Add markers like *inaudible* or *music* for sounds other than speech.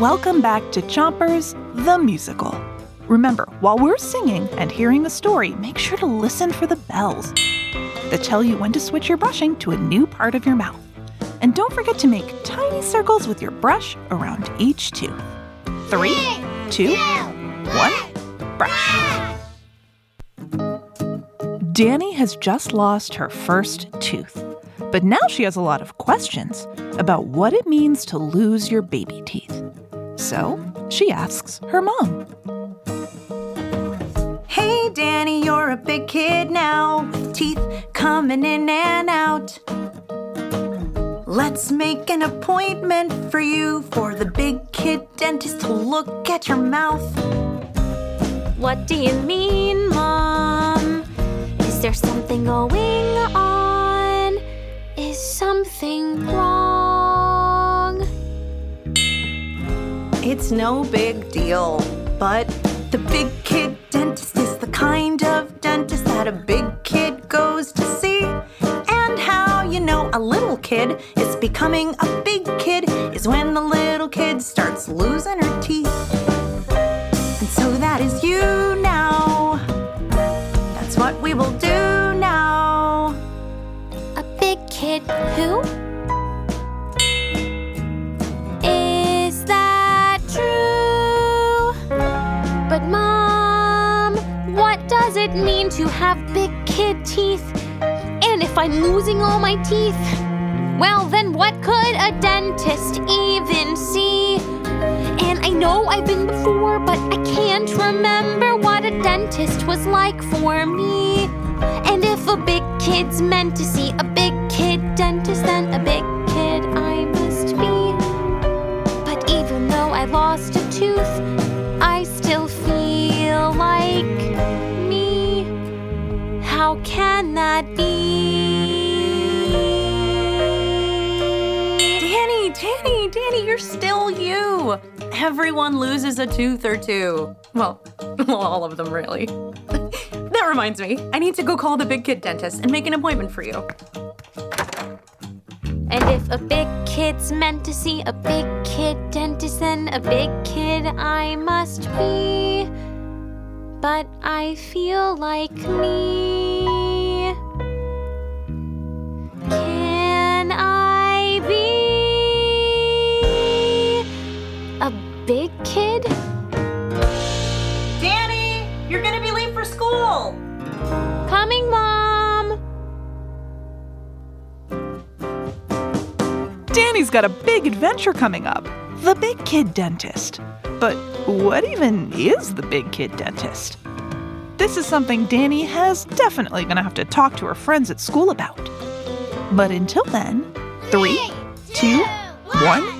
Welcome back to Chompers, the musical. Remember, while we're singing and hearing the story, make sure to listen for the bells that tell you when to switch your brushing to a new part of your mouth. And don't forget to make tiny circles with your brush around each tooth. Three, two, one, brush. Danny has just lost her first tooth, but now she has a lot of questions about what it means to lose your baby teeth. So she asks her mom. Hey, Danny, you're a big kid now, with teeth coming in and out. Let's make an appointment for you for the big kid dentist to look at your mouth. What do you mean, Mom? Is there something going No big deal, but the big kid dentist is the kind of dentist that a big kid goes to see. And how you know a little kid is becoming a big kid is when the little kid starts losing her teeth. And so that is you now. That's what we will do now. A big kid who? Does it mean to have big kid teeth? And if I'm losing all my teeth, well, then what could a dentist even see? And I know I've been before, but I can't remember what a dentist was like for me. And if a big kid's meant to see a big kid dentist, then a big kid I must be. But even though I lost a tooth, How can that be? Danny, Danny, Danny, you're still you. Everyone loses a tooth or two. Well, *laughs* all of them, really. *laughs* that reminds me, I need to go call the big kid dentist and make an appointment for you. And if a big kid's meant to see a big kid dentist, then a big kid I must be. But I feel like me. Big kid? Danny, you're gonna be late for school. Coming, Mom! Danny's got a big adventure coming up the Big Kid Dentist. But what even is the Big Kid Dentist? This is something Danny has definitely going to have to talk to her friends at school about. But until then, three, two, one,